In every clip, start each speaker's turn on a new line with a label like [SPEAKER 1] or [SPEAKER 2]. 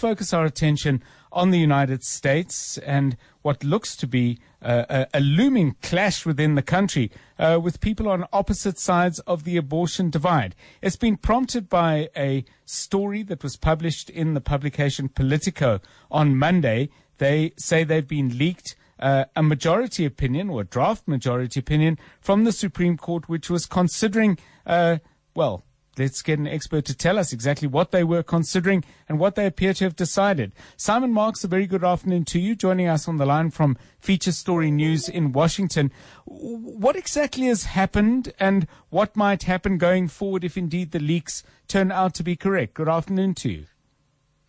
[SPEAKER 1] Focus our attention on the United States and what looks to be uh, a, a, looming clash within the country uh, with people on opposite sides of the abortion divide. It's been prompted by a story that was published in the publication Politico on Monday. They say they've been leaked uh, a majority opinion or draft majority opinion from the Supreme Court, which was considering, uh, well, let's get an expert to tell us exactly what they were considering and what they appear to have decided. Simon Marks, a very good afternoon to you, joining us on the line from Feature Story News in Washington. What exactly has happened and what might happen going forward if indeed the leaks turn out to be correct? Good afternoon to you.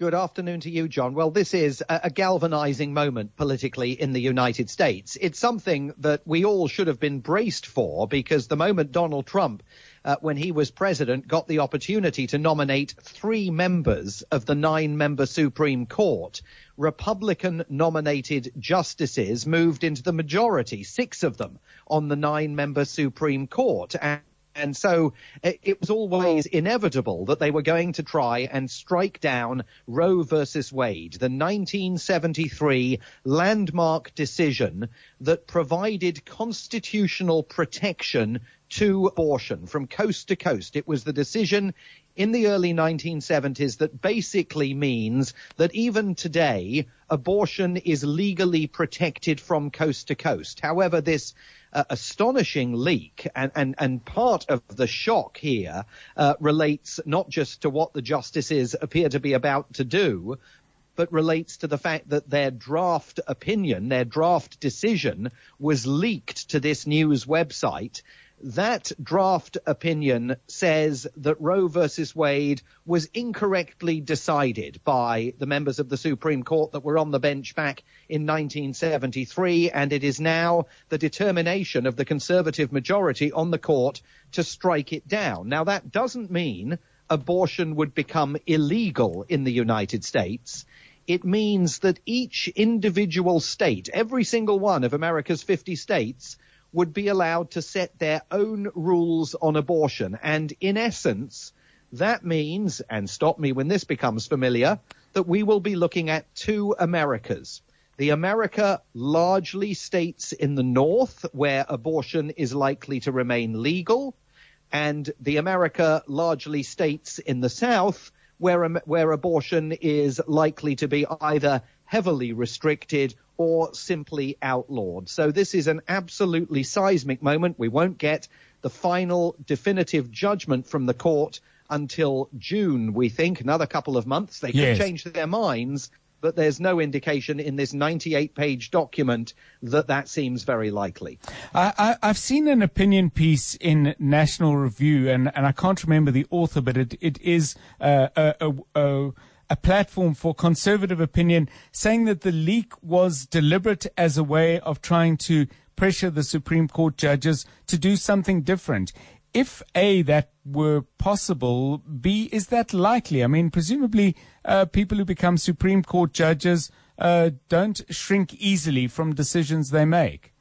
[SPEAKER 2] Good afternoon to you, John. Well, this is a, galvanizing moment politically in the United States. It's something that we all should have been braced for because the moment Donald Trump, uh, when he was president, got the opportunity to nominate three members of the nine member Supreme Court, Republican nominated justices moved into the majority, six of them on the nine member Supreme Court. And and so it, was always inevitable that they were going to try and strike down Roe versus Wade, the 1973 landmark decision that provided constitutional protection to abortion from coast to coast. It was the decision in the early 1970s that basically means that even today, abortion is legally protected from coast to coast. However, this uh, astonishing leak, and, and, and part of the shock here uh, relates not just to what the justices appear to be about to do, but relates to the fact that their draft opinion, their draft decision was leaked to this news website that draft opinion says that Roe versus Wade was incorrectly decided by the members of the Supreme Court that were on the bench back in 1973, and it is now the determination of the conservative majority on the court to strike it down. Now, that doesn't mean abortion would become illegal in the United States. It means that each individual state, every single one of America's 50 states, would be allowed to set their own rules on abortion. And in essence, that means, and stop me when this becomes familiar, that we will be looking at two Americas. The America largely states in the North where abortion is likely to remain legal, and the America largely states in the South where, where abortion is likely to be either heavily restricted or simply outlawed. So this is an absolutely seismic moment. We won't get the final definitive judgment from the court until June, we think, another couple of months. They yes. could change their minds, but there's no indication in this 98 page document that that seems very likely.
[SPEAKER 1] I, have seen an opinion piece in National Review, and, and I can't remember the author, but it, it is uh, a, a, a a platform for conservative opinion, saying that the leak was deliberate as a way of trying to pressure the Supreme Court judges to do something different. If A, that were possible, B, is that likely? I mean, presumably, uh, people who become Supreme Court judges uh, don't shrink easily from decisions they make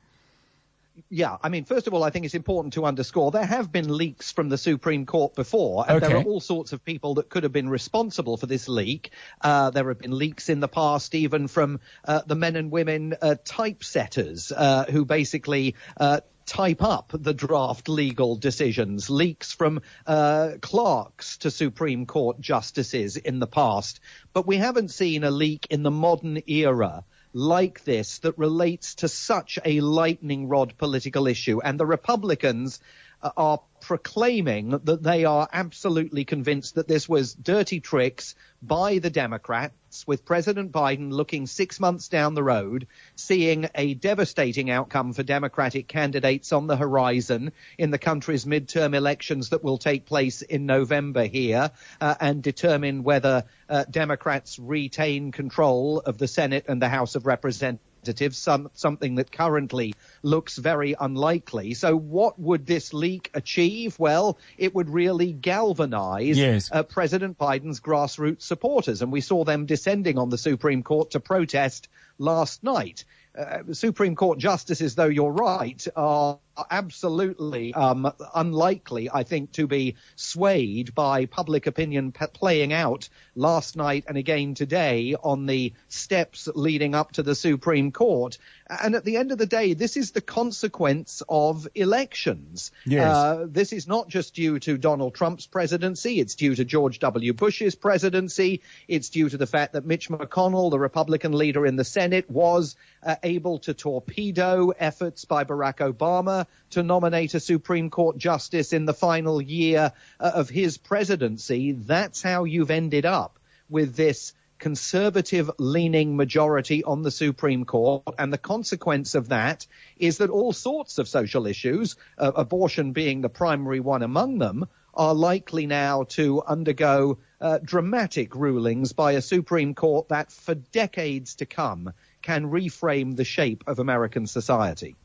[SPEAKER 2] yeah, I mean, first of all, I think it's important to underscore there have been leaks from the Supreme Court before, and okay. there are all sorts of people that could have been responsible for this leak. Uh, there have been leaks in the past, even from uh, the men and women uh, typesetters uh, who basically uh, type up the draft legal decisions, leaks from uh, clerks to Supreme Court justices in the past. But we haven't seen a leak in the modern era like this that relates to such a lightning rod political issue. And the Republicans uh, are proclaiming that they are absolutely convinced that this was dirty tricks by the Democrats, with President Biden looking six months down the road, seeing a devastating outcome for Democratic candidates on the horizon in the country's midterm elections that will take place in November here, uh, and determine whether uh, Democrats retain control of the Senate and the House of Representatives some, something that currently looks very unlikely. So what would this leak achieve? Well, it would really galvanize
[SPEAKER 1] yes.
[SPEAKER 2] uh, President Biden's grassroots supporters. And we saw them descending on the Supreme Court to protest last night. Uh, Supreme Court justices, though you're right, are absolutely um, unlikely, I think, to be swayed by public opinion p- playing out last night and again today on the steps leading up to the Supreme Court. And at the end of the day, this is the consequence of elections.
[SPEAKER 1] Yes.
[SPEAKER 2] Uh, this is not just due to Donald Trump's presidency. It's due to George W. Bush's presidency. It's due to the fact that Mitch McConnell, the Republican leader in the Senate, was uh, able to torpedo efforts by Barack Obama to nominate a Supreme Court justice in the final year uh, of his presidency. That's how you've ended up with this conservative leaning majority on the Supreme Court. And the consequence of that is that all sorts of social issues, uh, abortion being the primary one among them, are likely now to undergo uh, dramatic rulings by a Supreme Court that for decades to come can reframe the shape of American society.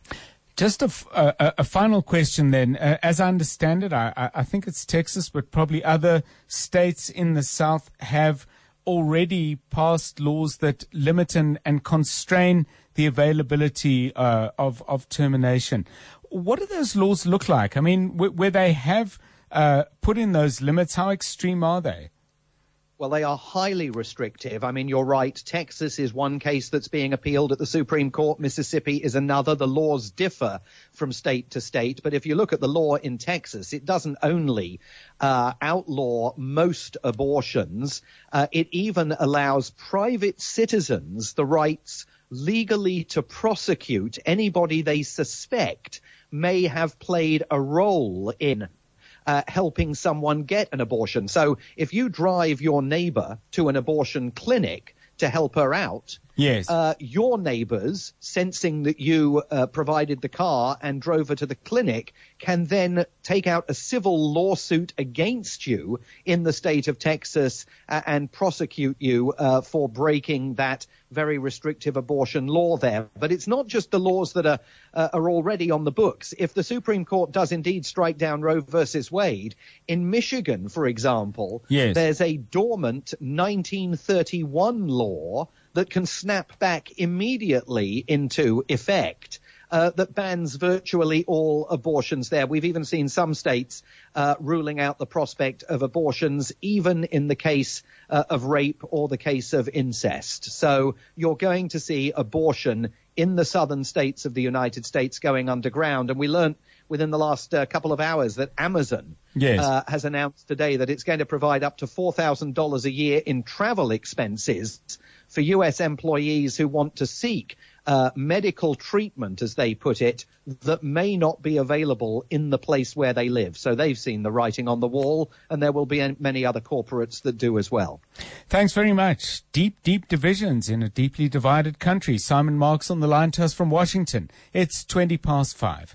[SPEAKER 1] Just a, final question then. Uh, as I understand it, I, I, think it's Texas, but probably other states in the South have already passed laws that limit and, and constrain the availability uh, of, of termination. What do those laws look like? I mean, where they have uh, put in those limits, how extreme are they?
[SPEAKER 2] Well, they are highly restrictive. I mean, you're right. Texas is one case that's being appealed at the Supreme Court. Mississippi is another. The laws differ from state to state. But if you look at the law in Texas, it doesn't only uh, outlaw most abortions, uh, it even allows private citizens the rights legally to prosecute anybody they suspect may have played a role in uh, helping someone get an abortion. So if you drive your neighbor to an abortion clinic to help her out,
[SPEAKER 1] Yes.
[SPEAKER 2] Uh, your neighbors, sensing that you uh, provided the car and drove her to the clinic, can then take out a civil lawsuit against you in the state of Texas uh, and prosecute you uh, for breaking that very restrictive abortion law there. But it's not just the laws that are uh, are already on the books. If the Supreme Court does indeed strike down Roe versus Wade, in Michigan, for example,
[SPEAKER 1] yes.
[SPEAKER 2] there's a dormant 1931 law that can snap back immediately into effect. Uh, that bans virtually all abortions there. We've even seen some states uh, ruling out the prospect of abortions, even in the case uh, of rape or the case of incest. So you're going to see abortion in the southern states of the United States going underground. And we learned within the last uh, couple of hours that Amazon
[SPEAKER 1] yes.
[SPEAKER 2] uh, has announced today that it's going to provide up to $4,000 a year in travel expenses for U.S. employees who want to seek uh, medical treatment, as they put it, that may not be available in the place where they live. So they've seen the writing on the wall, and there will be many other corporates that do as well.
[SPEAKER 1] Thanks very much. Deep, deep divisions in a deeply divided country. Simon Marks on the line to us from Washington. It's 20 past five.